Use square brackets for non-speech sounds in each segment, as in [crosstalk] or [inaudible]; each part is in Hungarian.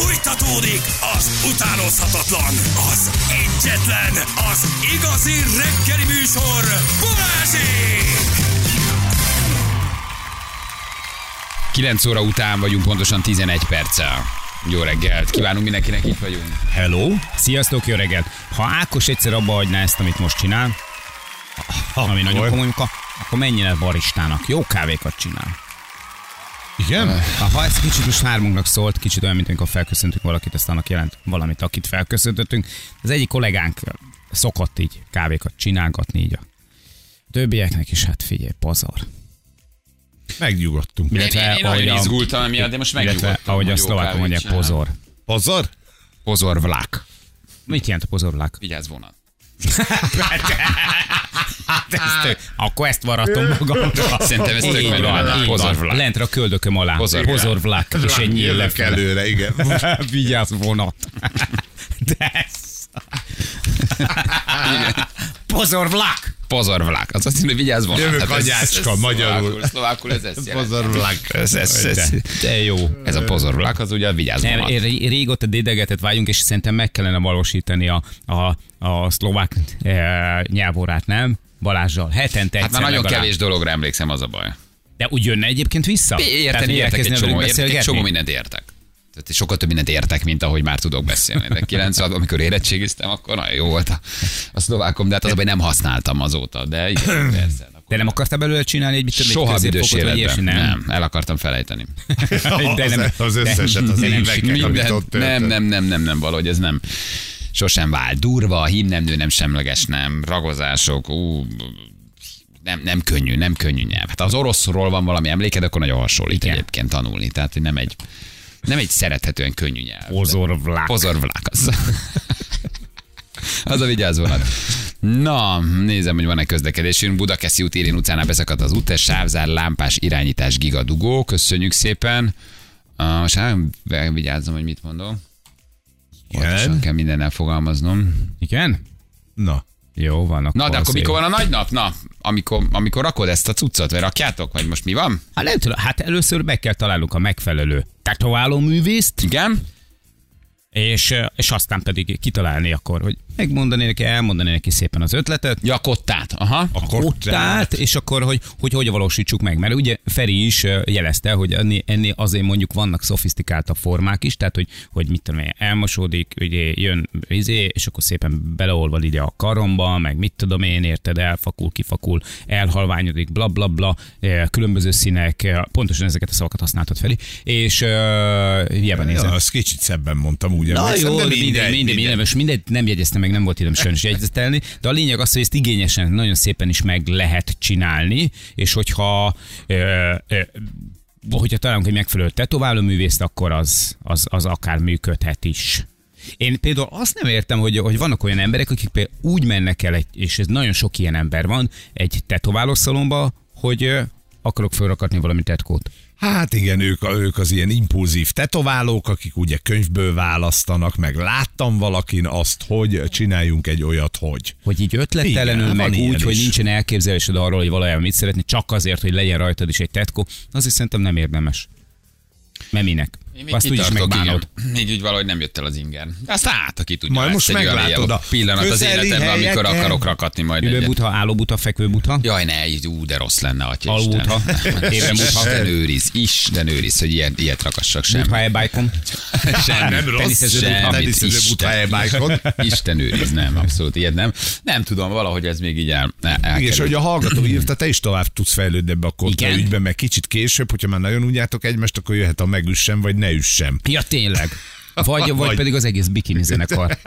Fújtatódik az utánozhatatlan, az egyetlen, az igazi reggeli műsor, Balázsék! 9 óra után vagyunk, pontosan 11 perccel. Jó reggelt, kívánunk mindenkinek, itt vagyunk. Hello! Sziasztok, jó reggelt! Ha Ákos egyszer abba hagyná ezt, amit most csinál, ami nagyon komoly munka, akkor menjen el baristának. Jó kávékat csinál. Igen? Ha ez kicsit most hármunknak szólt, kicsit olyan, mint amikor felköszöntünk valakit, azt annak jelent valamit, akit felköszöntöttünk. Az egyik kollégánk szokott így kávékat csinálgatni, így a többieknek is, hát figyelj, pazar. Megnyugodtunk. Én, Illetve, én, én ahogy nagyon a- izgultam emiatt, de most Illetve, megnyugodtam. ahogy a szlovákon mondják, pozor. Pazar? Pozor vlak. Mit jelent a pozorlák? Vigyázz vonat. Hát ezt, akkor ezt varatom magamra. Szerintem ez tök Így van, így van. Lentre a köldököm alá. Pozorvlák. Pozorvlák. És egy nyíl Jövök előre, igen. [laughs] Vigyázz vonat. [laughs] De ez... Pozor vlak. Az azt jelenti, hogy vigyázz vonat. Jövök, Hát anyácska, ez magyarul. Szlovákul, ez ezt jelenti. Pazar vlak. Ez, ez, ez, De, de jó. ez a pozor vlak, az ugye a vigyázz ré- régóta dédegetett vágyunk, és szerintem meg kellene valósítani a, a, a szlovák e, nyelvorát, nem? Balázsjal. Hetente Hát már nagyon legalább. kevés dologra emlékszem, az a baj. De úgy jönne egyébként vissza? Érteni értek egy csomó, értek egy csomó mindent értek. Tehát sokkal több mindent értek, mint ahogy már tudok beszélni. De 96 amikor érettségiztem, akkor nagyon jó volt a, a szlovákom, de hát az baj, nem használtam azóta. De igen, persze. [clears throat] De nem akartál belőle csinálni egy mit Soha büdös életben. Nem. nem? nem, el akartam felejteni. [laughs] De nem- Az, az összeset, az nem éveket, amit ott nem, nem, nem, nem, nem, valahogy ez nem. Sosem vált. Durva, hímnemnő, nem semleges, nem. Ragozások, ú, nem, nem könnyű, nem könnyű nyelv. Hát ha az oroszról van valami emléked, akkor nagyon hasonlít Igen. egyébként tanulni. Tehát hogy nem egy, nem egy szerethetően könnyű nyelv. Pozorvlák. Pozorvlák az. az a vigyázónat. Na, nézem, hogy van-e közlekedésünk. Budakeszi út Irén utcánál beszakadt az út, sávzár, lámpás, irányítás, gigadugó. Köszönjük szépen. Uh, most hát, vigyázzam, hogy mit. Pontosan Igen? kell mindennel fogalmaznom. Igen? Na. Jó, van akkor. Na, de akkor szép. mikor van a nagy nap? Na, amikor, amikor rakod ezt a cuccot, vagy rakjátok, vagy most mi van? Hát nem tudom, hát először meg kell találnunk a megfelelő tetováló művészt, Igen? és, és aztán pedig kitalálni akkor, hogy megmondani neki, elmondani neki szépen az ötletet, Ja, kottát. Aha. a kottát, és akkor, hogy, hogy hogy valósítsuk meg. Mert ugye Feri is jelezte, hogy ennél, ennél azért mondjuk vannak szofisztikáltabb formák is, tehát hogy, hogy mit tudom én, elmosódik, ugye jön izé, és akkor szépen beleolvad ide a karomba, meg mit tudom én, érted, elfakul, kifakul, elhalványodik, bla bla bla, különböző színek, pontosan ezeket a szavakat használtad Feri, és uh, nézem. Ja, azt kicsit szebben mondtam, ugye. Na jó, de de minden, minden, minden, most mindegy nem jegyeztem meg, nem volt időm sajnos jegyzetelni, de a lényeg az, hogy ezt igényesen, nagyon szépen is meg lehet csinálni, és hogyha ö, ö, hogyha találunk egy megfelelő tetováló művészt, akkor az, az, az akár működhet is. Én például azt nem értem, hogy, hogy vannak olyan emberek, akik például úgy mennek el, egy, és ez nagyon sok ilyen ember van, egy tetoválószalomba, hogy akarok felrakatni valami tetkót. Hát igen, ők, ők az ilyen impulzív tetoválók, akik ugye könyvből választanak, meg láttam valakin azt, hogy csináljunk egy olyat, hogy. Hogy így ötlettelenül, Igen, meg úgy, hogy is. nincsen elképzelésed arról, hogy valójában mit szeretni, csak azért, hogy legyen rajtad is egy tetkó, azért szerintem nem érdemes. Mert minek? Én még Azt úgyis megbánod. igen. Még úgy valahogy nem jött el az inger. Aztán át, aki tudja. Majd most meglátod a pillanat az életemben, amikor akarok rakatni majd Ülő butha, álló butha, fekvő butha, Jaj, ne, így, ú, de rossz lenne, atya Isten. butha, éve [laughs] butha, Isten őriz, Isten őriz, hogy ilyet, ilyet rakassak sem. butha e-bike-on. [laughs] Semmi. Nem rossz. Semmit, butha e-bike-on. Isten őriz, nem, abszolút ilyet nem. Nem tudom, valahogy ez még így el, el, és hogy a hallgató írta, te is tovább tudsz fejlődni ebbe a Igen? ügyben, meg kicsit később, hogyha már nagyon unjátok egymást, akkor jöhet a megüssem, vagy ne üssem. Ja, tényleg. Vagy, vagy, Vagy. pedig az egész bikini zenekar.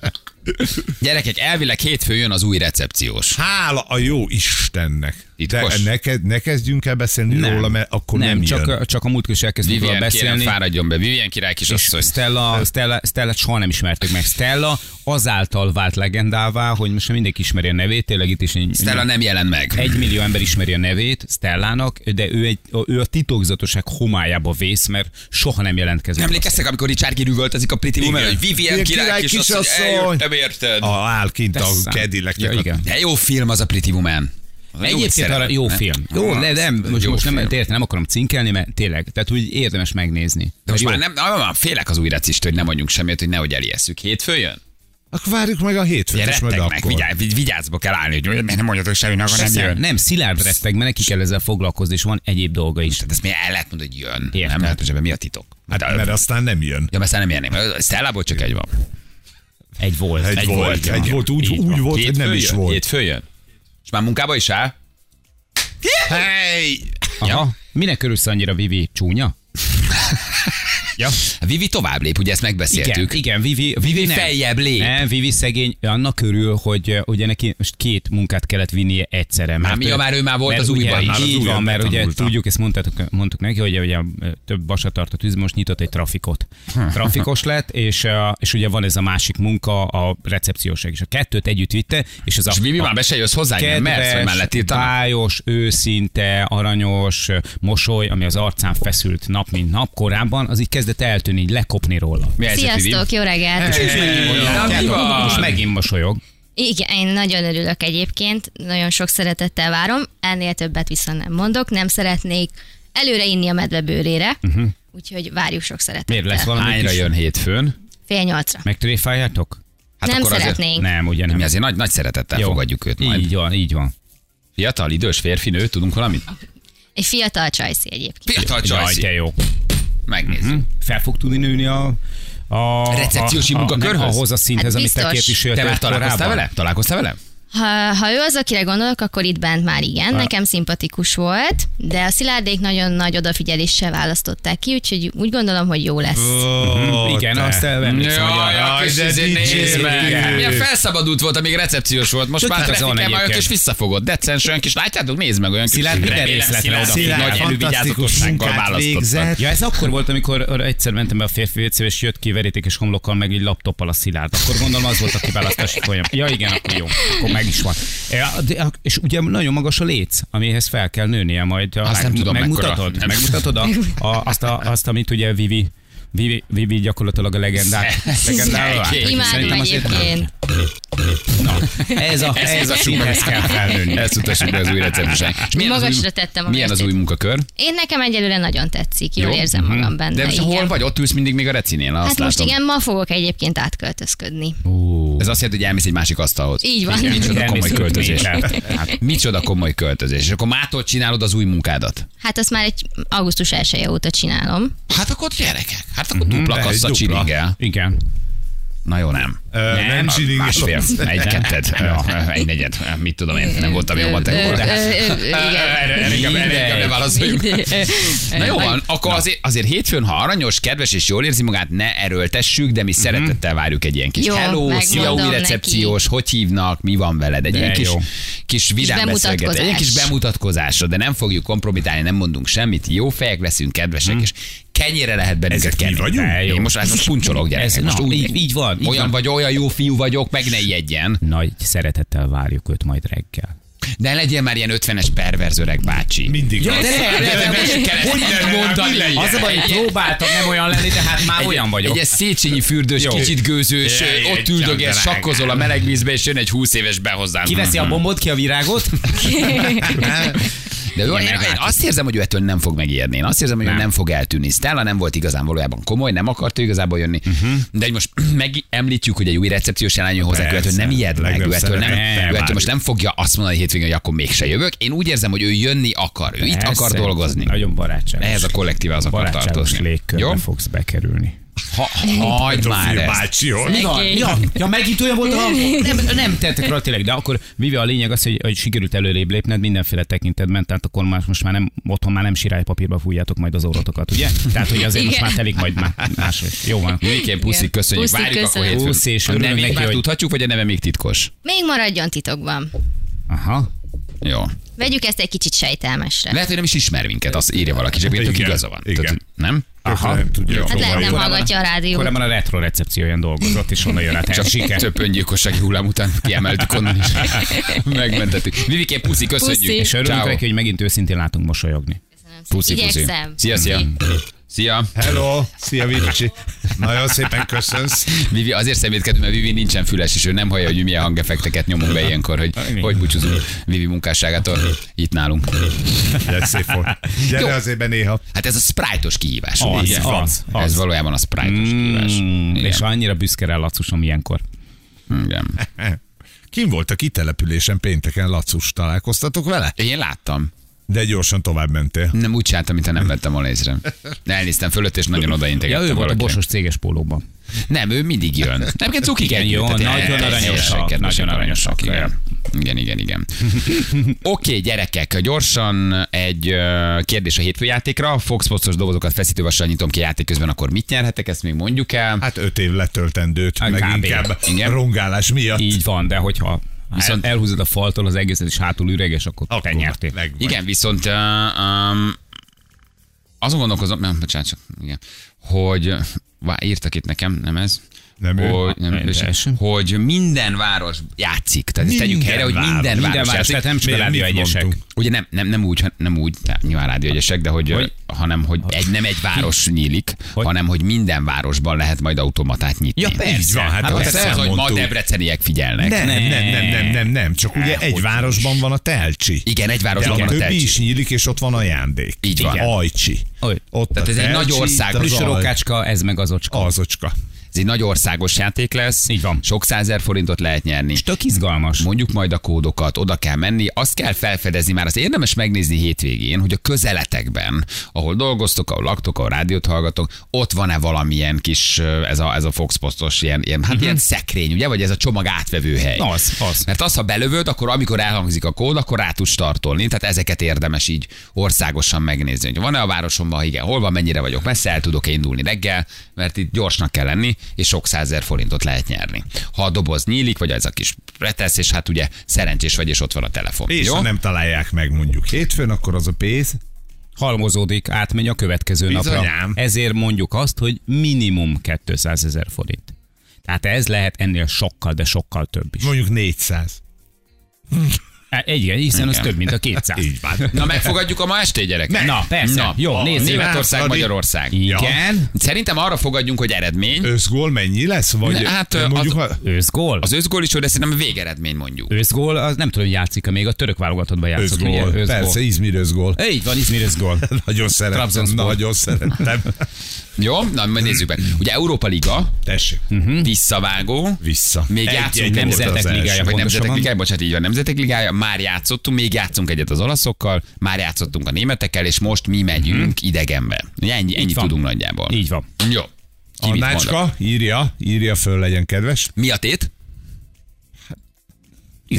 [laughs] Gyerekek, elvileg hétfőn jön az új recepciós. Hála a jó Istennek. Titkos? De ne, ke- ne kezdjünk el beszélni Nem. róla, mert akkor nem, nem, jön. csak, csak a múltkor is elkezdtünk róla Vivian, kérem, beszélni. fáradjon be. Vivian király kis És asszony. Stella, Stella, Stella soha nem ismertük meg. Stella azáltal vált legendává, hogy most mindenki ismeri a nevét, tényleg itt is egy, Stella nem jelent meg. egy millió ember ismeri a nevét Stellának, de ő, egy, ő a titokzatosság homályába vész, mert soha nem jelentkezik. Emlékeztek, amikor Richard kirüvöltezik a Pretty Woman, hogy Vivian király, király kis kisasszony. asszony, eljöttem, érted? A áll kint a kedilek. Ja, igen. De jó film az a Pretty Woman. Jó Egyébként jó nem? film. Jó, Ah, de nem, most, jó most nem, érted, nem akarom cinkelni, mert tényleg, tehát úgy érdemes megnézni. De most Mert már jó. nem, nem, nem, félek az új recistől, hogy nem mondjunk semmit, hogy nehogy eliesszük. Hétfőn jön? Akkor várjuk meg a hétfőt, és majd meg, akkor. vigyázz, vigy- vigyázzba kell állni, hogy miért nem mondjatok semmit, akkor nem jön. nem, szilárd retteg, mert neki kell ezzel foglalkozni, és van egyéb dolga is. Tehát ezt miért el lehet mondani, hogy jön? Értem. Nem, hát most ebben mi a titok? Hát, mert aztán nem jön. Ja, mert aztán nem érném. Stellából csak egy van. Egy volt. Egy, volt, egy volt, úgy, úgy volt, hogy nem is jön? volt. Hétfőn jön? És már munkába is áll? Hey! Aha. Minek örülsz annyira, Vivi? Csúnya? Ja. Vivi tovább lép, ugye ezt Igen, megbeszéltük. igen, Vivi, Vivi nem. feljebb lép. Nem, Vivi szegény annak körül, hogy ugye neki most két munkát kellett vinnie egyszerre. Már mi, ja, már ő már volt mert az újban is. Az Így van, mert ugye tudjuk, ezt mondtuk, mondtuk neki, hogy ugye több vasat tart a tűz, most nyitott egy trafikot. Trafikos lett, és, és ugye van ez a másik munka, a recepcióság, és a kettőt együtt vitte, és az a, És Vivi a már be se jössz hozzá, nem mersz, bájos, őszinte, aranyos mosoly, ami az arcán feszült nap, mint nap korábban, az így kezdett eltűnni, így lekopni róla. Mi helyzet? Sziasztok, jó reggelt! Hey, na, mi van? Most megint mosolyog. Igen, én nagyon örülök egyébként, nagyon sok szeretettel várom, ennél többet viszont nem mondok, nem szeretnék előre inni a medve bőrére, uh-huh. úgyhogy várjuk sok szeretettel. Miért lesz valami Hányra jön hétfőn? Fél nyolcra. Megtréfáljátok? Hát nem akkor azért- szeretnénk. Nem, ugye nem. Mi azért nagy, nagy szeretettel Jó. fogadjuk őt majd. Így van, így van. Fiatal, idős, férfi, nő, tudunk valamit? Egy fiatal csajszi egyébként. Fiatal Jaj, Csajci. te jó. Megnézzük. Fel fog tudni nőni a... A a- munkakörhöz? Ahhoz a szinthez, Hát amit te képviseltél Te már találkoztál vele? Találkoztál vele? Ha, ha ő az, akire gondolok, akkor itt bent már igen, nekem szimpatikus volt, de a szilárdék nagyon nagy odafigyeléssel választották ki, úgyhogy úgy gondolom, hogy jó lesz. Ó, Igen, te. azt emlékszem, hogy a- jaj, de nézd meg. Milyen felszabadult volt, amíg recepciós volt. Most már trafikkel már és visszafogott. Decens olyan kis, látjátok, nézd meg olyan kis. Szilárd minden részletre odafigyel. Nagy elővigyázatossággal választottak. Ja, ez akkor volt, amikor egyszer mentem be a férfi és jött ki verítékes homlokkal, meg egy laptoppal a szilárd. Akkor gondolom az volt a kiválasztási folyam. Ja, igen, akkor jó. Akkor meg is van. De, és ugye nagyon magas a léc, amihez fel kell nőnie majd. Azt nem tudom, megmutatod? mekkora. Megmutatod a, a, azt, a, azt, amit ugye Vivi Vivi, Vivi gyakorlatilag a legendák. [laughs] legendával. Imádom egyébként. Na, ez a, ez a színhez kell felnőni. Ezt utassuk be az új receptusán. És milyen az Magasra új- tettem a Milyen az új munkakör? Én nekem egyelőre nagyon tetszik, jól Jó. érzem Mhm. magam benne. De most igen. hol vagy? Ott ülsz mindig még a recinél, azt Hát most látom. igen, ma fogok egyébként átköltözködni. Ez azt jelenti, hogy elmész egy másik asztalhoz. Így van. Igen, Micsoda komoly költözés. Hát, micsoda komoly költözés. És akkor mától csinálod az új munkádat. Hát azt már egy augusztus 1 óta csinálom. Hát akkor gyerekek, hát akkor dupla egy kassza dupla. csiringel. Igen. Na jó, nem. Ö, Nem csinálom. Másfél, [laughs] egy ketted, egy negyed, mit tudom én, nem voltam jó matek. Ö, de- ö, ö, ö, igen. Erre inkább- ne válaszoljunk. Na jó van, akkor azért, azért hétfőn, ha aranyos, kedves és jól érzi magát, ne erőltessük, de mi szeretettel várjuk egy ilyen kis Jó, hello, szia új recepciós, hogy hívnak, mi van veled, egy ilyen kis, kis vidám bemutatkozás. beszélgetés, egy kis bemutatkozásra, de nem fogjuk kompromitálni, nem mondunk semmit, jó fejek leszünk, kedvesek, és kenyére lehet bennünket kenni. vagyunk? De jó. Én most, most puncsolok, gyerekek. Ez- most na, úgy, így- így van, így olyan van. vagy, olyan jó fiú vagyok, meg ne ijedjen. Nagy szeretettel várjuk őt majd reggel. De legyél már ilyen 50-es perverz öreg bácsi. Mindig Ja, az. de ne, de, de, Hogy ezt ne, mondani. legyen? Az a baj, hogy próbáltam nem olyan lenni, de hát már olyan vagyok. Egy széchenyi fürdős, Jó. kicsit gőzős, Jaj, ott üldögél, sakkozol a meleg vízbe, és jön egy 20 éves be. Kiveszi a bombot, ki a virágot? De ő, én, Igen, én hát- azt érzem, hogy ő ettől nem fog megijedni. Én azt érzem, hogy nem. ő Nem. fog eltűnni. Stella nem volt igazán valójában komoly, nem akart ő igazából jönni. Uh-huh. De hogy most [clears throat] megemlítjük, hogy egy új recepciós lány jön hozzá, ettől nem ijed meg, ő ettől, nem, ő ettől most nem fogja azt mondani hétvégén, hogy akkor mégse jövök. Én úgy érzem, hogy ő jönni akar, ő itt akar dolgozni. Nagyon barátságos. Ehhez a kollektíve az akar tartozni. Jó? fogsz bekerülni. Ha, hagyd már ezt. bácsi? Mi van? Ja, ja, megint olyan volt a hang. Nem, nem tettek rá tényleg, de akkor Vivi a lényeg az, hogy, hogy sikerült előrébb lépned mindenféle tekintetben, tehát akkor már, most már nem, otthon már nem sirálypapírba fújjátok majd az orrotokat, ugye? Tehát, hogy azért most Igen. már telik majd már más. Jó van. Műként puszi, köszönjük. Puszi, Várjuk akkor köszönöm. hétfőn. Puszi, és nevét neki, már hogy- tudhatjuk, vagy a neve még titkos? Még maradjon titokban. Aha. Jó. Vegyük ezt egy kicsit sejtelmesre. Lehet, hogy nem is ismer minket, azt írja valaki, csak tök Igen, igaza van. igen. Tehát, nem? Aha. Nem tudja. Hát lehet nem hallgatja a rádiót. Korábban a retro recepcióján dolgozott, és onnan jön át. Csak Siker. több öngyilkossági hullám után kiemeltük onnan is. [laughs] Megmentettük. Vivikén, puszi, köszönjük. Puszi. És örülünk Ciao. neki, hogy megint őszintén látunk mosolyogni. Puszi, puszi. Igyekszem. Szia, szia. Szia! Hello, szia Vincsi. Nagyon szépen köszönsz. Vivi, azért szemétkedünk, mert Vivi nincsen füles, és ő nem hallja, hogy milyen hangeffekteket nyomunk be ilyenkor, hogy hogy búcsúzunk Vivi munkásságától itt nálunk. De szép volt. Gyere Jó. azért be néha. Hát ez a sprite-os kihívás. Az, ugye? az, az. Ez valójában a sprite-os kihívás. Mm, Igen. és annyira büszke rá Lacusom ilyenkor. Igen. [laughs] Kim volt a kitelepülésen pénteken, Lacus, találkoztatok vele? Én láttam. De gyorsan tovább mentél. Nem úgy csináltam, mintha nem vettem volna észre. Elnéztem fölött, és nagyon Ja, odaintegette ő volt a bosos céges pólóban. Nem, ő mindig jön. Nem kell Igen, jó, nagyon aranyosak, nagyon aranyosak, Igen, igen, igen. igen. [laughs] Oké, gyerekek, gyorsan egy kérdés a hétfőjátékra. Fox Sportos dobozokat feszítővassal nyitom ki játék közben, akkor mit nyerhetek, ezt még mondjuk el. Hát öt év letöltendőt, Hát meg kb. inkább Igen. rongálás miatt. Így van, de hogyha Viszont- elhúzod a faltól az egészet, és hátul üreges, akkor, akkor te nyertél. megvan. Igen, viszont uh, um, azon gondolkozom, nem, bocsánat, csak, igen, hogy vá, írtak itt nekem, nem ez, Nem ő? hogy, nem, teljesen. hogy minden város játszik. Tehát ezt tegyük Minden helyre, hogy város. minden, Minden város város, játszik. tehát nem csak a rádió egyesek. Ugye nem, nem, nem úgy, nem úgy, nyilván rádió egyesek, de hogy, Hogy? hanem hogy egy, nem egy város nyílik, Hogy? hanem hogy minden városban lehet majd automatát nyitni. Ja, persze. Így van, hát Hát azt persze, az, hogy ma debreceniek figyelnek. Nem, nem, nem, nem, nem, nem, nem, csak ugye egy hogy városban van a telcsi. Igen, egy városban van a telcsi. is nyílik, és ott van ajándék. Így van. Igen. Ajcsi. Ott Tehát ez egy nagy ország, rokácska, ez meg az ocska. Azocska. Ez egy nagy országos játék lesz. Így van. Sok százer forintot lehet nyerni. És tök izgalmas. Mondjuk majd a kódokat, oda kell menni, azt kell felfedezni, már az érdemes megnézni hétvégén, hogy a közeletekben, ahol dolgoztok, ahol laktok, ahol rádiót hallgatok, ott van-e valamilyen kis, ez a, ez a Fox Postos ilyen, ilyen, hát ilyen szekrény, ugye, vagy ez a csomag átvevő hely. Az, az. Mert azt, ha belövöd, akkor amikor elhangzik a kód, akkor rá tudsz startolni. Tehát ezeket érdemes így országosan megnézni. Hogy van-e a városomban, igen, hol van, mennyire vagyok messze, el tudok indulni reggel, mert itt gyorsnak kell lenni, és sok százer forintot lehet nyerni. Ha a doboz nyílik, vagy ez a kis retesz, és hát ugye szerencsés vagy, és ott van a telefon. És Jó? ha nem találják meg mondjuk hétfőn, akkor az a pénz. halmozódik, átmegy a következő Bizonyám. napra. Ezért mondjuk azt, hogy minimum 200 ezer forint. Tehát ez lehet ennél sokkal, de sokkal több is. Mondjuk 400. Hát Igen, hiszen az Igen. több, mint a 200. [laughs] Így van. Na, megfogadjuk a ma estét, gyerekek? Na, persze. Na, Jó, nézzük. Németország, Magyarország. Igen. Szerintem arra fogadjunk, hogy eredmény. Összgól mennyi lesz? Vagy Ne, hát, mondjuk, az- ha- Őszgól? Az őszgól is de szerintem a végeredmény mondjuk. Őszgól, az nem tudom, hogy játszik még a török válogatottban játszott. Összgól. ugye? Persze, Izmir összgól. Így van, Izmir őszgól. [laughs] Nagyon szeretem, nagyon szeretem. [laughs] Jó? Na, nézzük meg. Ugye Európa Liga, Tessék, visszavágó, vissza. Még Egy- játszunk egy Nemzetek. Ligája. vagy. Nemzetek Ligája, bocsánat, így van, Nemzetek Ligája, már játszottunk, még játszunk egyet az olaszokkal, már játszottunk a németekkel, és most mi megyünk idegenbe. Ugye Ennyi, ennyit tudunk nagyjából. Így van. Jó. Ki? Annácska, írja, írja föl, legyen kedves. Mi a tét?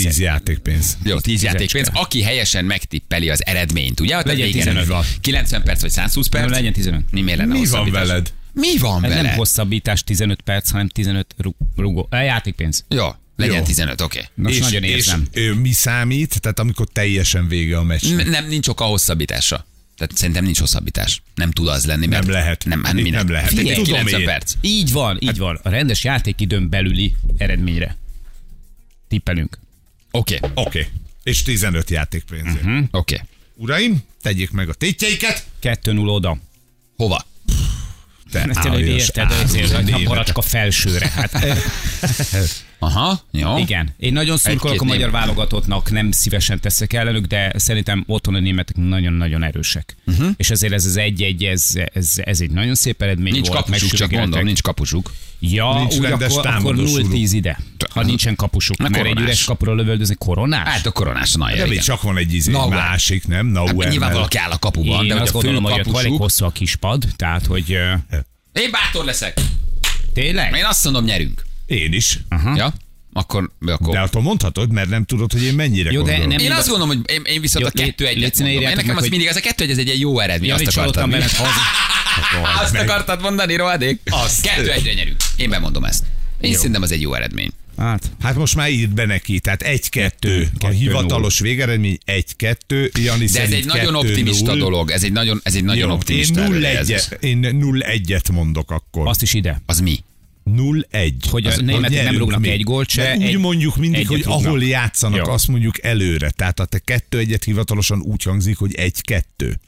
Tíz játékpénz. Jó, 10 Tízecske. játékpénz. Aki helyesen megtippeli az eredményt, ugye? Hát Legyen igen, 15. van. 90 perc vagy 120 perc? Nem, legyen 15. Mi, miért lenne Mi van veled? Mi van Ez vele? nem hosszabbítás 15 perc, hanem 15 rú- rúgó. E, játékpénz. Jó, legyen Jó. 15, oké. Most nagyon érzem. És ő, mi számít? Tehát amikor teljesen vége a meccs. Okay. Nem, nincs oka a hosszabbításra. Tehát szerintem nincs hosszabbítás. Nem tud az lenni, mert Nem lehet. Nem, hát minek? nem lehet. Figyelj, Tudom 90 én. perc. Így van, így van. A rendes játékidőn belüli eredményre. Tippelünk. Oké, Oké. Okay. És 15 játékpénzért. Uh-huh. oké. Uraim, tegyék meg a tétjeiket. 2-0 oda. Hova? Te Ezt álljos érted, ezért, áruló hogy a német. paracska felsőre. [laughs] Hát, Aha, jó. igen. Én nagyon szurkolok a magyar német. válogatottnak, nem szívesen teszek ellenük, de szerintem otthon a németek nagyon-nagyon erősek. Uh-huh. És ezért ez az egy-egy, ez, ez, ez egy nagyon szép eredmény Nincs volt. kapusuk, csak mondom, nincs kapusuk. Ja, Nincs úgy akkor, akkor támadó 0-10 ide. Ha nincsen kapusuk, Na, mert egy koronás. üres kapura lövöldözni koronás. Hát a koronás nagy. De még csak van egy izé, Nauer. másik, nem? Hát, Nauer. nyilván mellett. valaki áll a kapuban, Én de azt gondolom, hogy ott van egy hosszú a kispad, tehát hogy Én bátor leszek. tényleg? Én azt mondom, nyerünk. Én is. Ja? Akkor, akkor De attól mondhatod, mert nem tudod, hogy én mennyire Jó, de nem- Én azt gondolom, hogy én, én viszont Jó, a kettő egyet mondom. Én nekem meg, az hogy- mindig, az a kettő egy, ez egy, egy jó eredmény. Ja, azt akartam. benned haza. [laughs] Azt akartad mondani, rohadék? Azt. Kettő egyre nyerünk. Én bemondom ezt. Én Jó. szerintem az egy jó eredmény. Hát, Hát most már írd be neki, tehát egy-kettő. A Kettő, hivatalos végeredmény egy-kettő. Jani De ez egy nagyon optimista dolog. Ez egy nagyon, ez egy nagyon Jó, optimista Én 0 előrejelzés. egyet, én 0 egyet mondok akkor. azt is ide. Az mi? 0-1. Hogy a Az- németek nem rúgnak mi. egy gólt se, De úgy egy- mondjuk mindig, hogy rúgnak. ahol játszanak, Jó. azt mondjuk előre. Tehát a te kettő egyet hivatalosan úgy hangzik, hogy egy-kettő.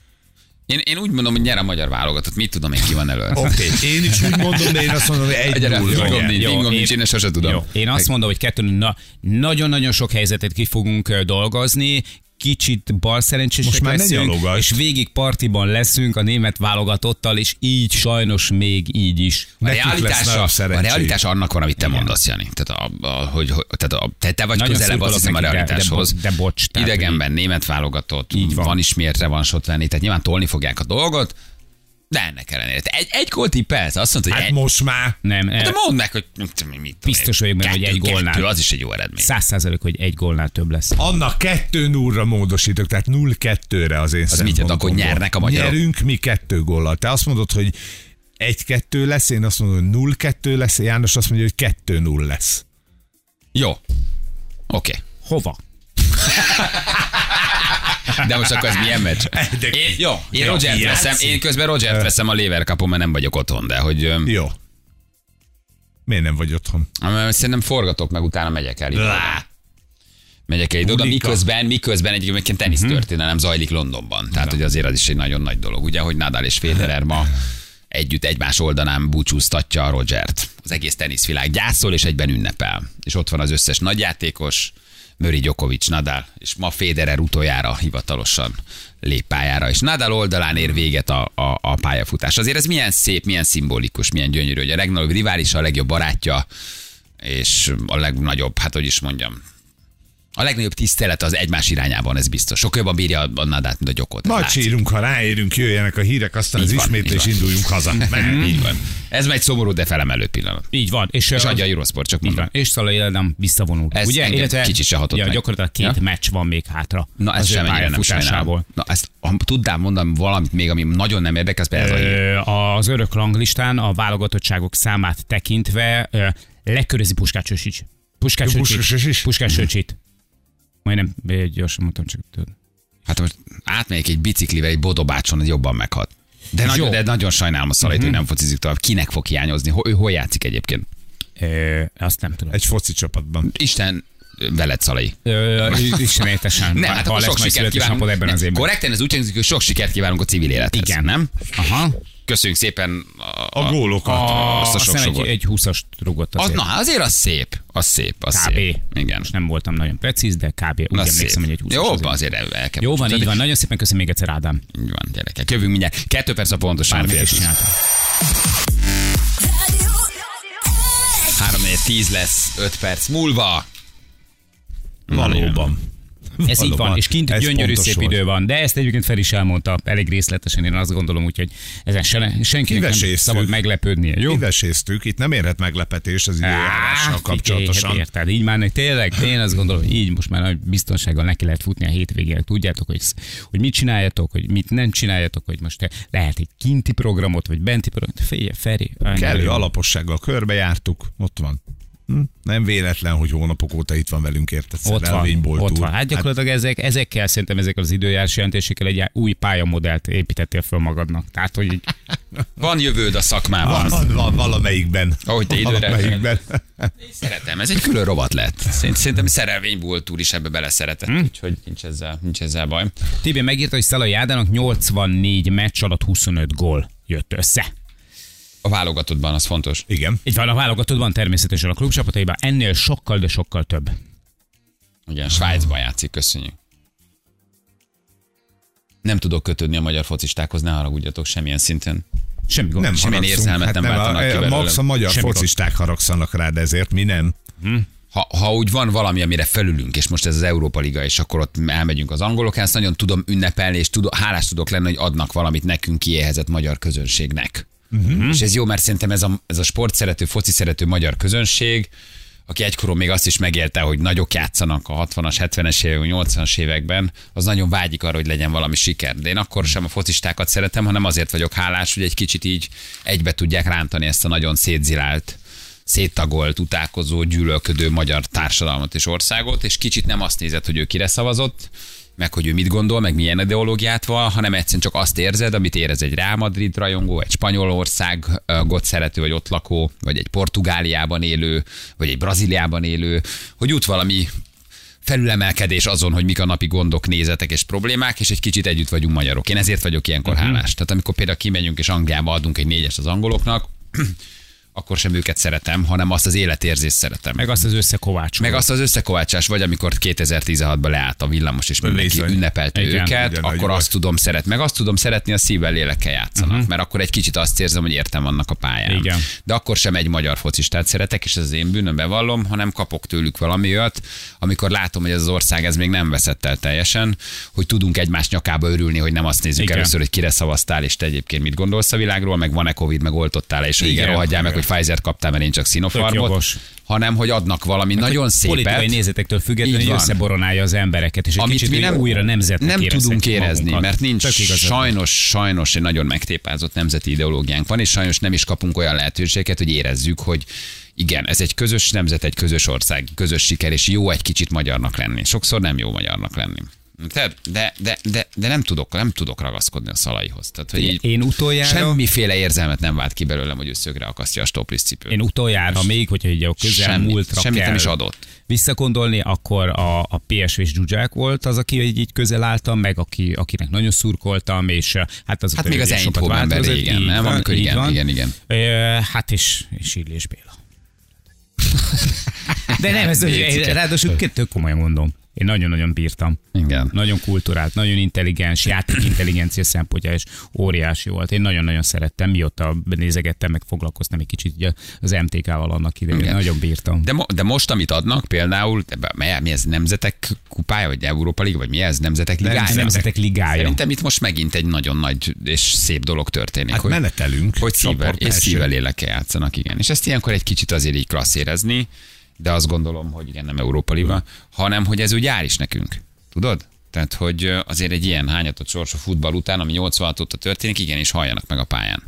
Én, én úgy mondom, hogy nyer a magyar válogatott. Mit tudom én, ki van elő. Oké, [laughs] én is úgy mondom, de én azt mondom, hogy egy Egyre null fingom van. nincs, Jó, fingom én- én sose tudom. Jó. Én azt mondom, hogy kettő, na, nagyon-nagyon sok helyzetet ki fogunk dolgozni, kicsit bal szerencsések Most már leszünk, és végig partiban leszünk a német válogatottal, és így sajnos még így is. A Nekik nagyobb a szerencséjük. realitás annak van, amit te mondasz, Jani. Tehát, a, a, hogy, hogy, tehát a, te, te vagy Nagyon közelebb azt hiszem a nekik, de- de realitáshoz. de bocs, tehát, Idegenben német válogatott, Így van. van is miért revansot venni, tehát nyilván tolni fogják a dolgot, de ennek ellenére. Egy, egy gólt tippelsz, azt mondta, hogy Hát egy, most már. Nem, Hát eh, de mondd meg, hogy mit, tudom mit Biztos vagyok benne, hogy Kettő- egy gólnál. kettő, az is egy jó eredmény. száz százalék, hogy egy gólnál több lesz. Annak 2 0 módosítok, tehát 0-2-re az én mit jelent, akkor nyernek a magyarok? Nyerünk mi kettő góllal. Te azt mondod, hogy 1-2 lesz, én azt mondom, hogy 0-2 lesz, János azt mondja, hogy 2-0 lesz. Jó. Oké. Hova? [laughs] De most akkor ez milyen meccs? De- Én, jó, én Jó, Rogert játszik. veszem, én közben Rogert veszem a Lever kapon, mert nem vagyok otthon, de hogy Jó. Miért nem vagy otthon? Szerintem forgatok, meg utána megyek el. Lá. Megyek el oda, miközben, miközben egyébként tenisz történelem zajlik Londonban. Tehát, hogy azért az is egy nagyon nagy dolog. Ugye, hogy Nadal és Federer ma együtt egymás oldalán búcsúztatja a Rogert. Az egész teniszvilág gyászol és egyben ünnepel. És ott van az összes nagyjátékos, Möri Djokovic, Nadal, és ma Federer utoljára hivatalosan lép pályára, és Nadal oldalán ér véget a, a, a pályafutás. Azért ez milyen szép, milyen szimbolikus, milyen gyönyörű, hogy a legnagyobb riválisa, a legjobb barátja, és a legnagyobb, hát hogy is mondjam, a legnagyobb tisztelet az egymás irányában, ez biztos. Sokkal jobban bírja a Nadát, mint a gyokot. Majd Látszik. sírunk, ha ráérünk, jöjjenek a hírek, aztán Így az van, ismétlés induljunk haza. [laughs] Így van. Ez megy szomorú, de felemelő pillanat. Így van. És, És az- adja a Eurosport, csak Így mondom. van. És Szalai Ádám visszavonult. Ez ugye? engem Illetve, kicsit se hatott ja, meg. gyakorlatilag két Ja? meccs van még hátra. Na, ez sem ennyire nem sajnálom. pályafutásából. Na, ezt, ha tudnám mondani valamit még, ami nagyon nem érdekel, az például ez a hír. Ö, Az örök ranglistán a válogatottságok számát tekintve lekörözi Puskás Öcsics. Puskás. Majdnem gyorsan mondtam, csak tudod. Hát most átmegyek egy biciklivel egy bodobácson, az jobban meghat. De nagyon, Jó. de nagyon sajnálom a szalait, Mhm. hogy nem focizik tovább. Kinek fog hiányozni? Ho- Ő hol játszik egyébként? Ö, azt nem tudom. Egy foci csapatban. Isten veled szalai. Isten értesen. Nem, hát ha sok sikert kívánunk. ebben az Nem, évben. Korrekten ez úgy hangzik, hogy sok sikert kívánunk a civil élethez. Igen. Nem? Aha. Köszönjük szépen a, A gólokat. A, azt a sok egy, sogot. egy 20-ast rúgott Az, azért. na, azért az szép. Az szép. Az kb. Szép. Igen. Most nem voltam nagyon precíz, de kb. Úgy Na, emlékszem, szép. hogy egy 20 Jó, azért. azért el, el kell Jó van, így van. Nagyon szépen köszönöm még egyszer, Ádám. Így van, gyerekek. Jövünk mindjárt. Kettő perc a pontosan. Bármit is csináltam. 3 10 lesz 5 perc múlva. Valóban. Ez így van, és kint Ez gyönyörű szép volt. idő van, de ezt egyébként fel is elmondta elég részletesen, én azt gondolom, úgyhogy ezen se, senkinek nem Kiveséztük. szabad meglepődnie, jó? Kiveséztük, itt nem érhet meglepetés az időjárással Á, kapcsolatosan. hát Érted, így már tényleg, én azt gondolom, hogy így most már nagy biztonsággal neki lehet futni a hétvégére. Tudjátok, hogy, hogy mit csináljatok, hogy mit nem csináljatok, hogy most lehet egy kinti programot, vagy benti programot. Figyelj, Feri. Kellő alapossággal körbejártuk, ott van. Hm? Nem véletlen, hogy hónapok óta itt van velünk, érted? Ott van, ott van. Hát gyakorlatilag ezek, ezekkel szerintem ezekkel az időjárás jelentésekkel egy új pályamodellt építettél föl magadnak. Tehát, hogy így, [laughs] Van jövőd a szakmában. van, van, van valamelyikben. Ahogy te időre- Valamelyikben. Szeretem, ez egy külön rovat lett. Szerint- Szerintem szerelvény volt úr is ebbe beleszeretett, Hm? úgyhogy nincs ezzel, nincs ezzel baj. Tibi megírta, hogy Szalai Ádának 84 meccs alatt 25 gól jött össze. A válogatottban az fontos. Igen. Itt van a válogatottban természetesen a klubcsapataiban, ennél sokkal, de sokkal több. Igen, Svájcban játszik, köszönjük. Nem tudok kötődni a magyar focistákhoz, ne haragudjatok semmilyen szinten. Semmi gond. Nem Semmilyen érzelmet nem váltanak ki a, belőle. Max a magyar Semmi gond. focisták haragszanak rád ezért, mi nem. Ha, ha úgy van valami, amire felülünk, és most ez az Európa Liga, és akkor ott elmegyünk az angolok, ezt nagyon tudom ünnepelni, és tudom, hálás tudok lenni, hogy adnak valamit nekünk kiéhezett magyar közönségnek. Uh-huh. És ez jó, mert szerintem ez a, ez a sport szerető, foci szerető magyar közönség, aki egykoron még azt is megélte, hogy nagyok játszanak a 60-as, 70-es évek, 80-as években, az nagyon vágyik arra, hogy legyen valami siker. De én akkor sem a focistákat szeretem, hanem azért vagyok hálás, hogy egy kicsit így egybe tudják rántani ezt a nagyon szétzilált széttagolt, utálkozó, gyűlölködő magyar társadalmat és országot, és kicsit nem azt nézed, hogy ő kire szavazott, meg hogy ő mit gondol, meg milyen ideológiát van, hanem egyszerűen csak azt érzed, amit érez egy Real Madrid rajongó, egy Spanyolországot szerető, vagy ott lakó, vagy egy Portugáliában élő, vagy egy Brazíliában élő, hogy jut valami felülemelkedés azon, hogy mik a napi gondok, nézetek és problémák, és egy kicsit együtt vagyunk magyarok. Én ezért vagyok ilyenkor Mhm. hálás. Tehát amikor például kimegyünk és Angliába adunk egy négyest az angoloknak, akkor sem őket szeretem, hanem azt az életérzést szeretem. Meg azt az összekovács. Meg azt az összekovácsás, vagy amikor 2016-ban leállt a villamos, és mindenki Bizony. ünnepelte Igen, őket, igen, akkor azt tudom szeretni. Meg azt tudom szeretni, a szívvel, lélekkel játszanak, uh-huh. mert akkor egy kicsit azt érzem, hogy értem vannak a pályán. Igen. De akkor sem egy magyar focistát szeretek, és ez az én bűnöm, bevallom, hanem kapok tőlük valami olyat, amikor látom, hogy ez az ország ez még nem veszett el teljesen, hogy tudunk egymás nyakába örülni, hogy nem azt nézzük Igen. először, hogy kire szavaztál, és te egyébként mit gondolsz a világról, meg van-e Covid, meg oltottál, és igen, Igen. rohadjál meg, hogy Pfizer kaptál, mert én csak Sinopharmot, hanem hogy adnak valami nagyon Politikai szépet. nézetektől függetlenül, összeboronálja az embereket, és egy amit kicsit mi nem, újra nemzetnek nem tudunk érezni, magunkat. mert nincs sajnos, sajnos egy nagyon megtépázott nemzeti ideológiánk van, és sajnos nem is kapunk olyan lehetőséget, hogy érezzük, hogy igen, ez egy közös nemzet, egy közös ország, közös siker, és jó egy kicsit magyarnak lenni. Sokszor nem jó magyarnak lenni. De, de, de, de, de nem tudok, nem tudok ragaszkodni a szalaihoz. Tehát, hogy így Én utoljára, semmiféle érzelmet nem vált ki belőlem, hogy ő szögre akasztja a stoplis cipőt. én utoljára még, hogyha így a közelmúltra Semmit, semmit kell nem is adott. visszagondolni, akkor a, a PSV-s Zsuzsák volt az, aki így, így közel álltam, meg aki, akinek nagyon szurkoltam, és eh, hát az Hát még az Eindhovenben régen, nem? Amikor igen, igen, igen. Ö, Hát és, és Illés Béla. [laughs] De nem, ez Lécike. ráadásul tök komolyan mondom. Én nagyon-nagyon bírtam. Igen. Nagyon kulturált, nagyon intelligens, játék intelligencia szempontja és óriási volt. Én nagyon-nagyon szerettem, mióta nézegettem, meg foglalkoztam egy kicsit ugye az MTK-val annak idején. Igen. Nagyon bírtam. De, mo- de most, amit adnak, például, ebbe- mi, ez, Nemzetek kupája, vagy Európa Liga, vagy mi ez, Nemzetek Ligája? A Nemzetek Ligája. Szerintem itt most megint egy nagyon nagy és szép dolog történik. Hát hogy, menetelünk. Hogy szívvel, és szívvel lélekkel játszanak, igen. És ezt ilyenkor egy kicsit azért így klassz érezni, de azt gondolom, hogy igen, nem Európa Liga, hanem hogy ez úgy jár is nekünk. Tudod? Tehát, hogy azért egy ilyen hányatott sorsú futball után, ami 86 óta történik, igenis halljanak meg a pályán.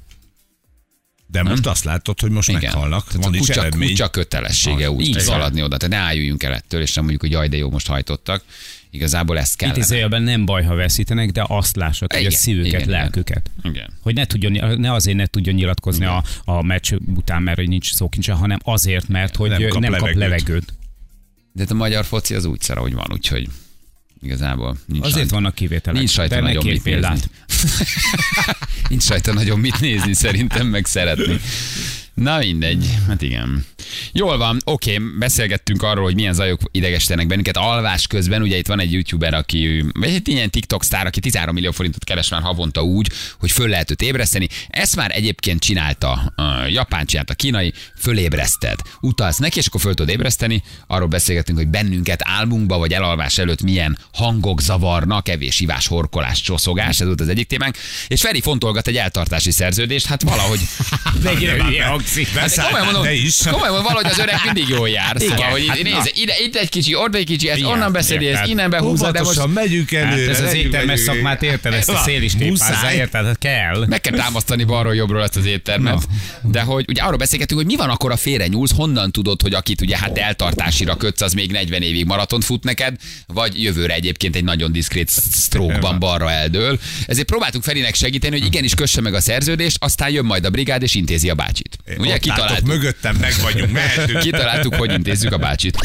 De most azt látod, hogy most Igen. meghalnak. Tehát Van a kutya, eredmény. kutya kötelessége úgy Így szaladni oda. Tehát ne álljunk el ettől, és nem mondjuk, hogy jaj, de jó, most hajtottak. Igazából ezt kellene. Idézőjelben nem baj, ha veszítenek, de azt lássad, hogy a szívüket, igen, lelküket. Igen. Hogy ne, tudjon, ne azért ne tudjon nyilatkozni a, a meccs után, mert hogy nincs szókincse, hanem azért, mert hogy Nem kap nem kap levegőt. levegőt. De hát a magyar foci az úgy szar, hogy van, úgyhogy igazából nincs Azért nagy- vannak kivételek. Nincs rajta nagyon mit nézni. példát. [laughs] Nincs rajta nagyon mit nézni, szerintem meg szeretni. Na mindegy, hát igen. Jól van, oké, beszélgettünk arról, hogy milyen zajok idegesítenek bennünket alvás közben. Ugye itt van egy youtuber, aki, vagy egy ilyen TikTok sztár, aki 13 millió forintot keres már havonta úgy, hogy föl lehet őt ébreszteni. Ezt már egyébként csinálta a japán, csinálta a kínai, fölébreszted. Utalsz neki, és akkor föl tudod ébreszteni. Arról beszélgettünk, hogy bennünket álmunkba vagy elalvás előtt milyen hangok zavarnak, evés, ivás, horkolás, csoszogás, ez volt az egyik témánk. És Feri fontolgat egy eltartási szerződést, hát valahogy [laughs] Mennyire hangzik. Hát komolyan mondom, te is. komolyan mondom, valahogy az öreg mindig jól jár. Szóval, Igen, hogy hát hát nézze, ide, itt egy kicsi, oda egy kicsi, ezt Igen, onnan beszedi, ezt érted. innen behúzza, de most megyünk Hát előre. ez az éttermes szakmát érted, ezt a szél is tépázza, érted? Hát kell. meg kell támasztani balról jobbról ezt az éttermet. De hogy ugye arról beszélgetünk, hogy mi van akkor a félre nyúlsz, honnan tudod, hogy akit ugye hát eltartásira kötsz, az még 40 évig maraton fut neked, vagy jövőre egyébként egy nagyon diszkrét stroke-ban balra eldől. Ezért próbáltuk Ferinek segíteni, hogy igenis kösse meg a szerződést, aztán jön majd a brigád és intézi a bácsit. Ugye Ott látok, kitaláltuk. mögöttem meg vagyunk, mehetünk. Kitaláltuk, hogy intézzük a bácsit.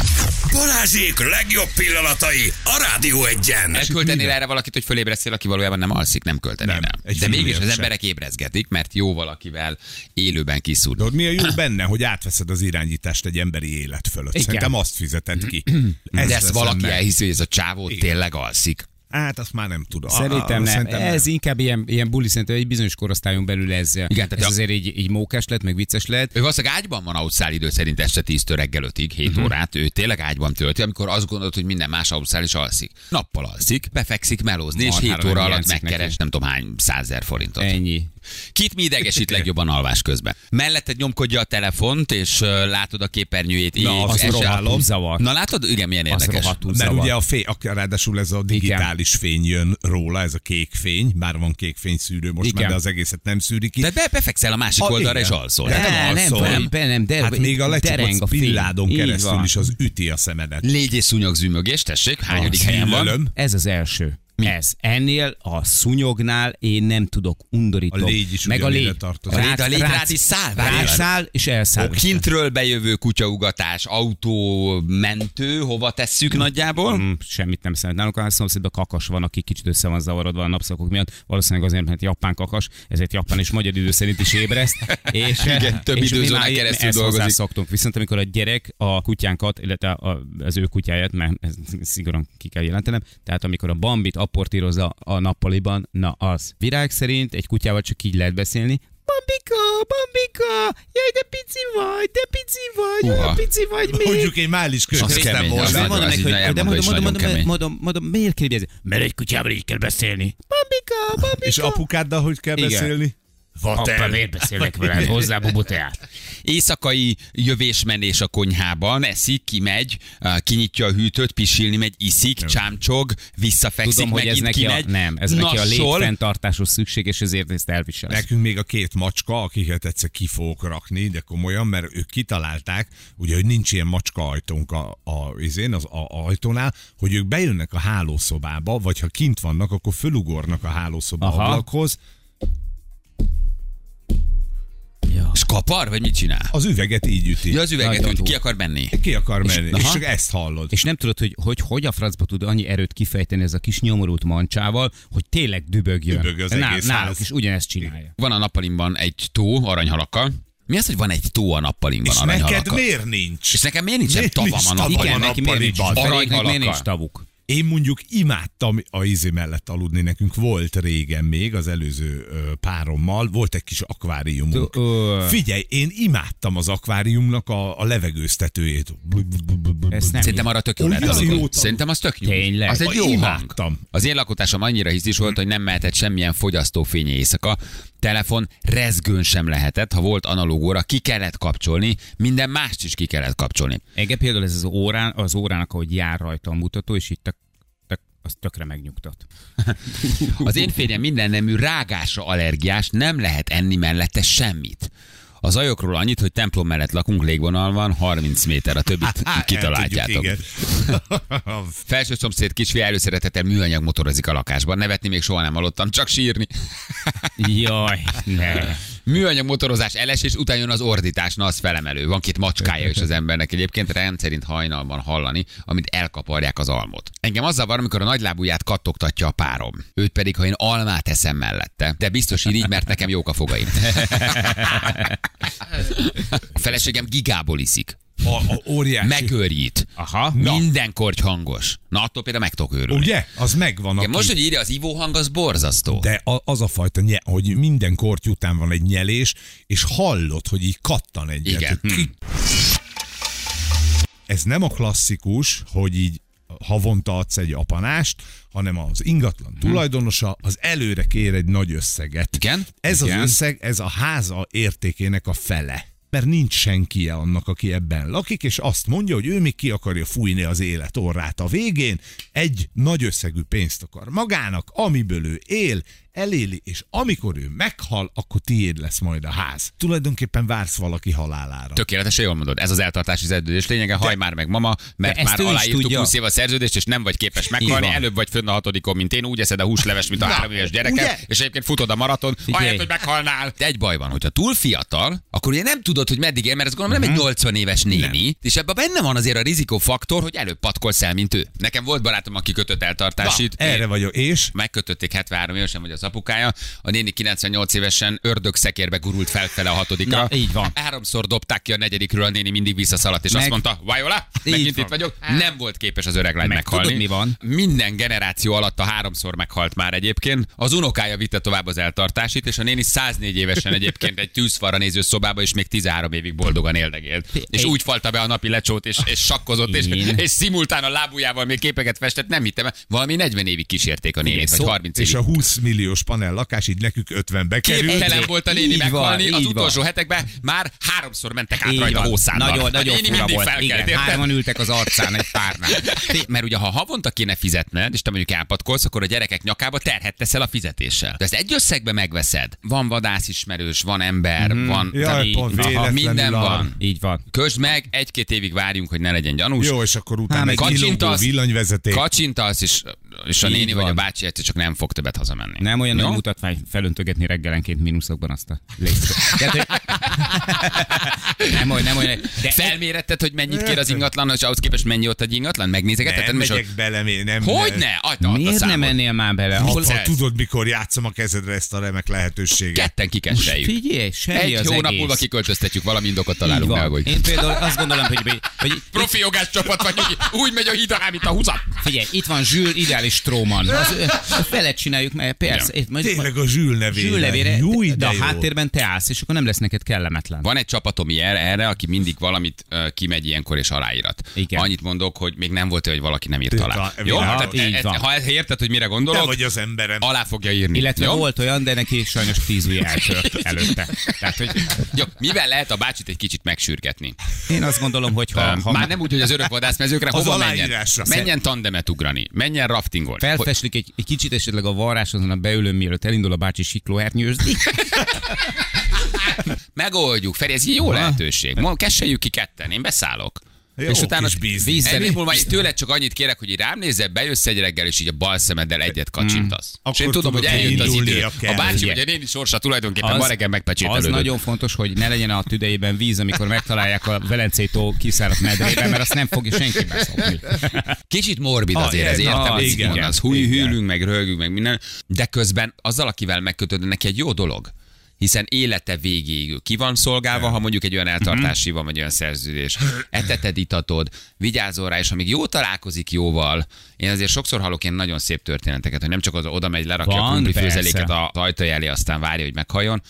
Balázsék legjobb pillanatai a Rádió egyen. Elköltenél erre valakit, hogy fölébresztél, aki valójában nem alszik, nem költenél Nem, De mégis az sem. emberek ébrezgetik, mert jó valakivel élőben De kiszúrni. ott mi a jó benne, hogy átveszed az irányítást egy emberi élet fölött. Igen. Szerintem azt fizeted ki. [clears throat] De ezt valaki meg. elhiszi, hogy ez a csávó tényleg alszik. Hát azt már nem tudom. Szerintem nem. Ez inkább ilyen, ilyen buli, szerintem egy bizonyos korosztályon belül ez, tehát ez a- azért így, így mókás lett, meg vicces lett. Ő valószínűleg ágyban van ausztrál idő szerint este 10 reggel 5-ig, 7 uh-huh. órát. Ő tényleg ágyban tölti, amikor azt gondolod, hogy minden más ausztrál is alszik. Nappal alszik, befekszik melózni, és Marhára 7 óra nem alatt megkeres neki. nem tudom hány százezer forintot. Ennyi. Kit mi idegesít [laughs] legjobban alvás közben? Melletted nyomkodja a telefont, és látod a képernyőjét. így, Na, eset- rohadtul zavar. Na látod? Igen, milyen Az érdekes. rohadtul Mert ugye a fény, ráadásul ez a digitális fény jön róla, ez a kék fény, bár van kék fényszűrő most Igen. már, de az egészet nem szűri ki. Tehát be, befekszel a másik A- oldalra, igen. és alszol. De Tehát nem nem, alszol. nem, be, nem, de Hát még a lecsapott fény. pilládon keresztül is az üti a szemedet. Légy és szúnyog zümögés, tessék, hányadik helyen van? Ez az első. Ez. Ennél a szúnyognál én nem tudok undorító. A légy is Meg a légy. tartozik. A légy- a légy rád is száll. Rászáll és elszáll. A kintről bejövő kutyaugatás, autó mentő, hova tesszük nagyjából? Mm, semmit nem számít. Nálunk a szomszédban kakas van, aki kicsit össze van zavarodva a napszakok miatt. Valószínűleg azért, mert japán kakas, ezért japán és magyar idő szerint is ébreszt. [laughs] És, Igen, több és mi időzónán keresztül ezt dolgozik. hozzászoktunk. Viszont amikor a gyerek a kutyánkat, illetve az ő kutyáját, mert ez szigorúan ki kell jelentenem, tehát amikor a bambit apportírozza a nappaliban, na az. Virág szerint egy kutyával csak így lehet beszélni, Bambika, Bambika, jaj, de pici vagy, de pici vagy, Uha. olyan pici vagy még. Mondjuk én már is az volna. nagyon- mondom neki, hogy, de mondom, mondom, mondom, mondom, mondom, miért kérdezi? Mert egy kutyával így kell beszélni. Bambika, Bambika. És apukáddal hogy kell Igen. beszélni? Apa, miért beszélnek veled? [laughs] Hozzá bubuteát. Éjszakai jövésmenés a konyhában, eszik, kimegy, kinyitja a hűtőt, pisilni megy, iszik, csámcsog, visszafekszik, Tudom, hogy ez neki a, kimegy. nem, ez neki a nassol. létfenntartáshoz szükséges, ezért ezt elviselsz. Nekünk még a két macska, akiket egyszer ki fogok rakni, de komolyan, mert ők kitalálták, ugye, hogy nincs ilyen macska ajtónk a, a, izén, az a, a ajtónál, hogy ők bejönnek a hálószobába, vagy ha kint vannak, akkor fölugornak a hálószoba Aha. ablakhoz, Ja. És kapar, vagy mit csinál? az üveget így üti. Ja, az üveget, túl. ki akar menni. Ki akar menni, és, és csak ezt hallod. És nem tudod, hogy, hogy hogy a francba tud annyi erőt kifejteni ez a kis nyomorult mancsával, hogy tényleg dübögjön. Dübög az Ná- egész Náluk is ugyanezt csinálja. Van a nappalimban egy tó aranyhalakkal. Mi az, hogy van egy tó a nappalimban És neked miért nincs? És nekem miért nincsen Miért tavam nincs a tavam? nappalimban? Igen, neki miért nincs, miért nincs tavuk? Én mondjuk imádtam a izé mellett aludni, nekünk volt régen még az előző párommal, volt egy kis akváriumunk. Figyelj, én imádtam az akváriumnak a, a levegőztetőjét. Ezt nem Szerintem arra tök jó lehet aludni. Szerintem az tök jó. Tényleg? Az egy jó hang. Imádtam. Az én lakotásom annyira hisztis volt, hogy nem mehetett semmilyen fogyasztófény éjszaka. Telefon rezgőn sem lehetett, ha volt analóg óra, ki kellett kapcsolni, minden mást is ki kellett kapcsolni. Engem például ez az, órán, az órának, ahogy jár rajta a mutató, és itt tök, az tökre megnyugtat. [laughs] Az én férjem minden nemű rágásra allergiás, nem lehet enni mellette semmit. Az ajokról annyit, hogy templom mellett lakunk, légvonal van, 30 méter, a többit Á, kitaláljátok. [laughs] Felső szomszéd kisfiú előszeretettel műanyag motorozik a lakásban. Nevetni még soha nem hallottam, csak sírni. Jaj, ne. Műanyag motorozás elesés, után jön az ordítás, na az felemelő. Van két macskája is az embernek egyébként, rendszerint hajnalban hallani, amit elkaparják az almot. Engem az zavar, amikor a nagylábúját kattogtatja a párom. Őt pedig, ha én almát eszem mellette. De biztos így, mert nekem jók a fogaim. [laughs] A feleségem gigából iszik. A, a óriási. Megőrít. Aha. Minden korty hangos. Na, attól például meg tudok őrülni. Ugye? Az megvan. Igen, aki- most, hogy írja az ivóhang, az borzasztó. De a, az a fajta, nye, hogy minden korty után van egy nyelés, és hallod, hogy így kattan egyet. Igen. ki- Ez nem a klasszikus, hogy így havonta adsz egy apanást, hanem az ingatlan tulajdonosa az előre kér egy nagy összeget. Igen? Ez Igen. az összeg, ez a háza értékének a fele. Mert nincs senki annak, aki ebben lakik, és azt mondja, hogy ő még ki akarja fújni az élet orrát a végén, egy nagy összegű pénzt akar magának, amiből ő él, eléli, és amikor ő meghal, akkor tiéd lesz majd a ház. Tulajdonképpen vársz valaki halálára. Tökéletesen jól mondod. Ez az eltartási szerződés lényege. Haj már meg mama, mert már aláírtuk tudja. 20 év a szerződést, és nem vagy képes meghalni. Előbb vagy fönn a hatodikon, mint én. Úgy eszed a húsleves, mint a három éves gyereke, ugye? és egyébként futod a maraton, ahelyett, hogy meghalnál. De egy baj van, hogyha túl fiatal, akkor ugye nem tudod, hogy meddig él, mert ez gondolom nem egy 80 éves néni, és ebben benne van azért a rizikófaktor, hogy előbb patkolsz el, mint ő. Nekem volt barátom, aki kötött eltartásit. Na, erre vagyok, és megkötötték 73 évesen, vagy az apukája, a néni 98 évesen ördögszekérbe gurult felfele a hatodikra. Na, így van. Háromszor dobták ki a negyedikről, a néni mindig visszaszaladt, és Meg- azt mondta, Vajola, megint van. itt vagyok. Nem volt képes az öreg lány Meg meghalni. tudod, mi van? Minden generáció alatt a háromszor meghalt már egyébként. Az unokája vitte tovább az eltartásit, és a néni 104 évesen egyébként egy tűzfalra néző szobába, és még 13 évig boldogan éldegélt. És úgy falta be a napi lecsót, és, és sakkozott, és, és szimultán a lábujjával még képeket festett, nem hittem, valami 40 évig kísérték a nénit, vagy szó- 30 évig. és a 20 milliós panel lakás így nekünk 50-be került. Képtelen volt a néni Így van, meghalni, az utolsó van. hetekben már háromszor mentek át Így rajta van. hószánnal. Nagyon, A nagyon fura mindig volt. felkelt, Igen, érted? hárman ültek az arcán egy párnál. Mert ugye, ha havonta kéne fizetned, és te mondjuk elpatkolsz, akkor a gyerekek nyakába terhet teszel a fizetéssel. De ezt egy összegbe megveszed. Van vadászismerős, van ember, van Jaj, Így pont van. véletlenül minden arra. van. Így van. Közd meg, egy-két évig várjunk, hogy ne legyen gyanús. Jó, és akkor utána Hát, egy kacsintasz, villanyvezeték. Kacsintasz, és és a Így néni vagy a bácsi egyszer csak nem fog többet hazamenni. Nem olyan Jó? nagy mutatvány felöntögetni reggelenként mínuszokban azt a hogy... [laughs] nem olyan, nem olyan. De Felméretted, hogy mennyit kér az ingatlan, és ahhoz képest mennyi ott egy ingatlan? Megnézegeted? Nem megyek bele, mi- nem. Hogy ne? Adj, add a miért nem mennél már bele? Ha tudod, mikor játszom a kezedre ezt a remek lehetőséget. Ketten kikesseljük. Figyelj, semmi Egy hónap múlva kiköltöztetjük, valami indokot találunk meg, hogy Én például azt gondolom, hogy, hogy, [laughs] profi jogás csapat vagy, hogy úgy megy a híd a húzat. figyelj, itt van Zsül, ideális Stróman. Az, felet csináljuk, mert persze. Itt, majd, Tényleg a Zsül nevére. Zsül nevére, de de a háttérben te állsz, és akkor nem lesz neked kellemetlen. Van egy csapatom erre, erre, aki mindig valamit uh, kimegy ilyenkor és aláírat. Igen. Annyit mondok, hogy még nem volt olyan, hogy valaki nem írt alá. Jó? Tehát, e- e- ha érted, hogy mire Te gondolok, vagy az emberem. alá fogja írni. Illetve Jó? volt olyan, de neki sajnos tíz ujj eltört előtte. Tehát, hogy Jó, mivel lehet a bácsit egy kicsit megsürgetni? én azt gondolom, hogy ha, Ha, Már nem úgy, hogy az örök vadászmezőkre hova menjen? Menjen tandemet ugrani, menjen raftingolni. felfeslik egy, egy kicsit esetleg a varrás azon a beülőn, mielőtt elindul a bácsi siklóhernyőzni. [laughs] Megoldjuk, Feri, ez egy jó lehetőség. Ma kesseljük ki ketten, én beszállok. Jó és utána vízzel, múlva én tőled csak annyit kérek, hogy így rám nézzel, bejössz egy reggel, és így a bal szemeddel egyet kacsintasz. Mm. És én Akkor tudom, hogy eljött az idő. indulnia A kell. bácsi, Ugye. a néni sorsa tulajdonképpen ma reggel az megpecsételődött. nagyon fontos, hogy ne legyen a tüdejében víz, amikor megtalálják a Velencei tó kiszáradt medrében, mert azt nem fogja senki beszopni. Kicsit morbid Ah, azért, ez igen, értem, ah, hogy igen. Húj, hűlünk, meg röhögünk, meg minden, de közben azzal, akivel megkötőd, neki egy jó dolog hiszen élete végéig ő ki van szolgálva, ha mondjuk egy olyan eltartási van, vagy olyan szerződés. Eteted, itatod, vigyázol rá, és amíg jó találkozik jóval, én azért sokszor hallok ilyen nagyon szép történeteket, hogy nem csak az oda megy, lerakja Van, a krumpli főzeléket a ajtó elé, aztán várja, hogy meghajjon,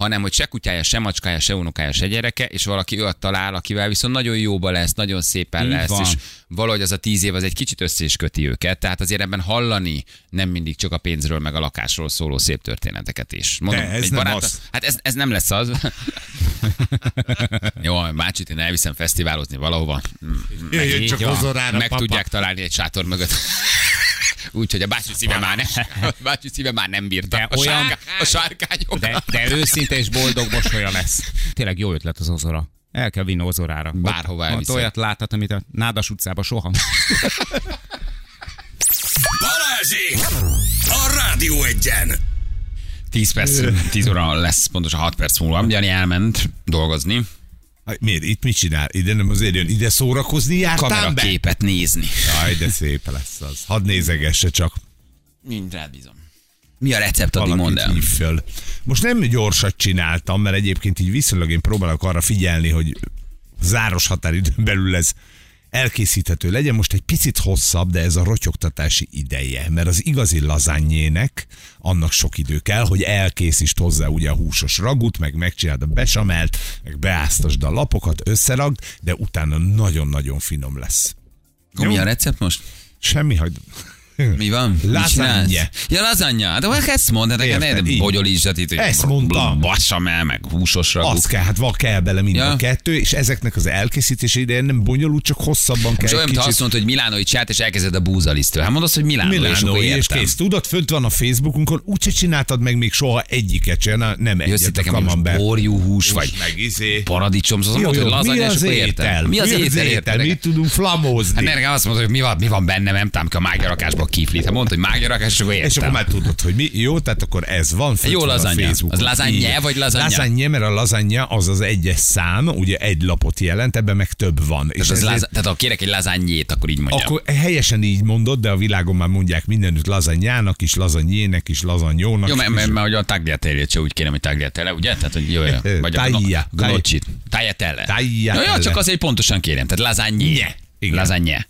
hanem hogy se kutyája, se macskája, se unokája, se gyereke, és valaki olyat talál, akivel viszont nagyon jóba lesz, nagyon szépen Így lesz, van. és valahogy az a tíz év az egy kicsit össze is köti őket, tehát azért ebben hallani nem mindig csak a pénzről, meg a lakásról szóló szép történeteket is. Mondom, De ez egy nem barát- az. Hát ez, ez nem lesz az. [laughs] Jó, Bácsit én elviszem fesztiválozni valahova. Jöjjön így csak van. hozorára, Meg papa. tudják találni egy sátor mögött. Úgyhogy a bácsi szíve már nem, a bácsi szíve már nem bírta. De a, olyan- sárká, a sárkányok. De, de őszinte és boldog mosolya lesz. Tényleg jó ötlet az ozora. El kell vinni ozorára. Bárhova Ott, ott elviszed. olyat láthat, amit a Nádas utcában soha. [laughs] Balázsék! A Rádió egyen! 10 perc, 10 óra lesz, pontosan 6 perc múlva. Jani elment dolgozni, Miért? Itt mit csinál? Ide nem azért jön. Ide szórakozni jártál be? kameraképet nézni. Jaj, de szép lesz az. Hadd nézegesse csak. Mind rád bízom. Mi a recept, addig mondd el. föl. Most nem gyorsat csináltam, mert egyébként így viszonylag én próbálok arra figyelni, hogy záros határidőn belül ez elkészíthető legyen. Most egy picit hosszabb, de ez a rotyogtatási ideje, mert az igazi lazányének annak sok idő kell, hogy elkészítsd hozzá ugye a húsos ragut, meg megcsináld a besamelt, meg beáztasd a lapokat, összeragd, de utána nagyon-nagyon finom lesz. Mi a recept most? Semmi, hogy Mi van? Lasagne. Ja, lazanya. De hogy ezt mondod, Érted, neked ne bogyolítsd itt, hogy Ezt mondtam. Bassam meg húsos ragú. Az kell, hát van kell bele mind Ja. a kettő, és ezeknek az elkészítési ideje nem bonyolult, csak hosszabban kell És olyan, kicsit. azt mondod, hogy Milánói csát, és elkezded a búzalisztől. Hát mondod, hogy Milánó, és akkor Milánói, és értem. kész. Tudod, fönt van a Facebookunkon, úgyse csináltad meg még soha egyiket se, na, nem egyet itt a kamember. borjú hús, vagy meg izé. paradicsom, szóval mondod, hogy mi lazanya, és az akkor értem. étel? Mi az étel? Mit tudunk flamózni? Hát azt mondod, hogy mi van, mi van benne, nem tudom, a mágyarakásból kiflit. Ha mondod, hogy mágyarakás, és akkor értem. és akkor már tudod, hogy mi. Jó, tehát akkor ez van. Jó lazanya. Facebookon. Az Így. vagy lazanya? Lasagne, mert a lazanya az az egyes szám, ugye egy lapot jelent, ebben meg több van. És Tehát, az ezért- láza, tehát ha kérek egy lazányét, akkor így mondjam. Akkor helyesen így mondod, de a világon már mondják mindenütt lazanyának is, lazanyének is, lazanyónak Jó, mert, mert, mert hogy a tagliatellét se úgy kéne, hogy tagliatelle, ugye? Tehát, hogy jó, jó. Vagy a gnocchit. Tagliatelle. Tagliatelle. Jó, csak azért pontosan kérem. Tehát lasagne. Igen. Lasagne.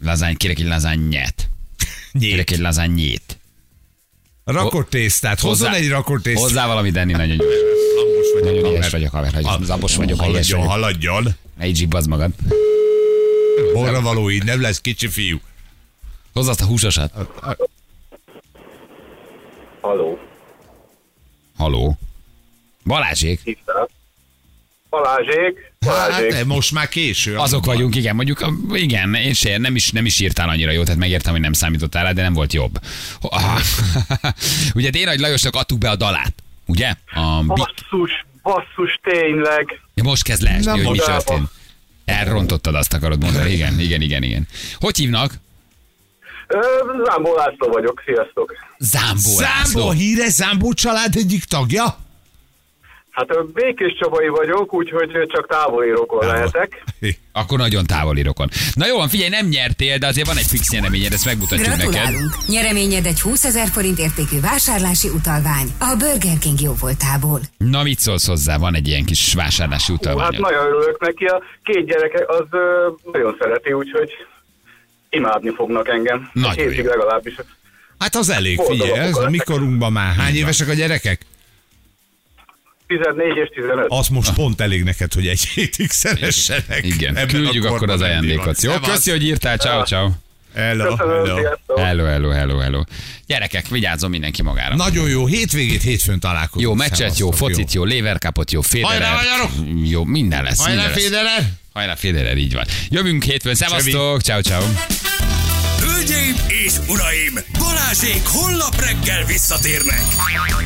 Lasagne, kérek egy lasagne-t. Kérek egy lasagne-t. Rakott tésztát, hozzon egy rakott tésztát. Hozzá valamit enni, nagyon jó. Lambos vagyok, Nagyon haver. vagyok, haver. hogy Zabos vagyok, ha Haladjon, vagyok. haladjon. Ne így zsibbazd magad. Horra való így, nem lesz kicsi fiú. Hozz azt a húsosat. Haló, Haló. Balázsék. Balázsék, Hát, de most már késő. Azok vagyunk, igen, mondjuk, igen, én se, nem is, nem is írtál annyira jó, tehát megértem, hogy nem számítottál rá, de nem volt jobb. [laughs] Ugye Dénagy Lajosnak adtuk be a dalát, ugye? A Basszus, basszus, tényleg. most kezd leesni, Nem hogy mi történt. Elrontottad, azt akarod mondani. Igen, igen, igen, igen. Hogy hívnak? Zámbó László vagyok, sziasztok. Zámbó Zámbó, László. a híres Zámbó család egyik tagja? Hát Békés Csabai vagyok, úgyhogy csak távoli rokon lehetek. [laughs] Akkor nagyon távoli rokon. Na jó, van, figyelj, nem nyertél, de azért van egy fix nyereményed, ezt megmutatjuk neked. Gratulálunk! Nyereményed egy 20 ezer forint értékű vásárlási utalvány a Burger King jóvoltából. Na mit szólsz hozzá? Van egy ilyen kis vásárlási Hát utalvány. nagyon örülök neki, a két gyereke az ö, nagyon szereti, úgyhogy imádni fognak engem. Nagyon hétig jó. legalábbis. Hát az elég, figyelj, ez a mikorunkban már. Hány évesek a gyerekek? 14 és 15. Az most pont elég neked, hogy egy hétig szeressenek. Igen, Ebben küldjük a akkor az ajándékot. Jó, köszi, hogy írtál. Ciao, ciao. Hello, Köszönöm, hello. Hello, hello, hello, hello. Gyerekek, vigyázzon mindenki magára. Nagyon jó, hétvégét hétfőn találkozunk. Jó meccset, jó focit, jó Leverkupot, jó Federer. Hajrá, magyarok! Jó, minden lesz. Hajrá, minden lesz. Hajrá, Federer, így van. Jövünk hétfőn, szevasztok, ciao, ciao. Hölgyeim és uraim, Balázsék holnap reggel visszatérnek.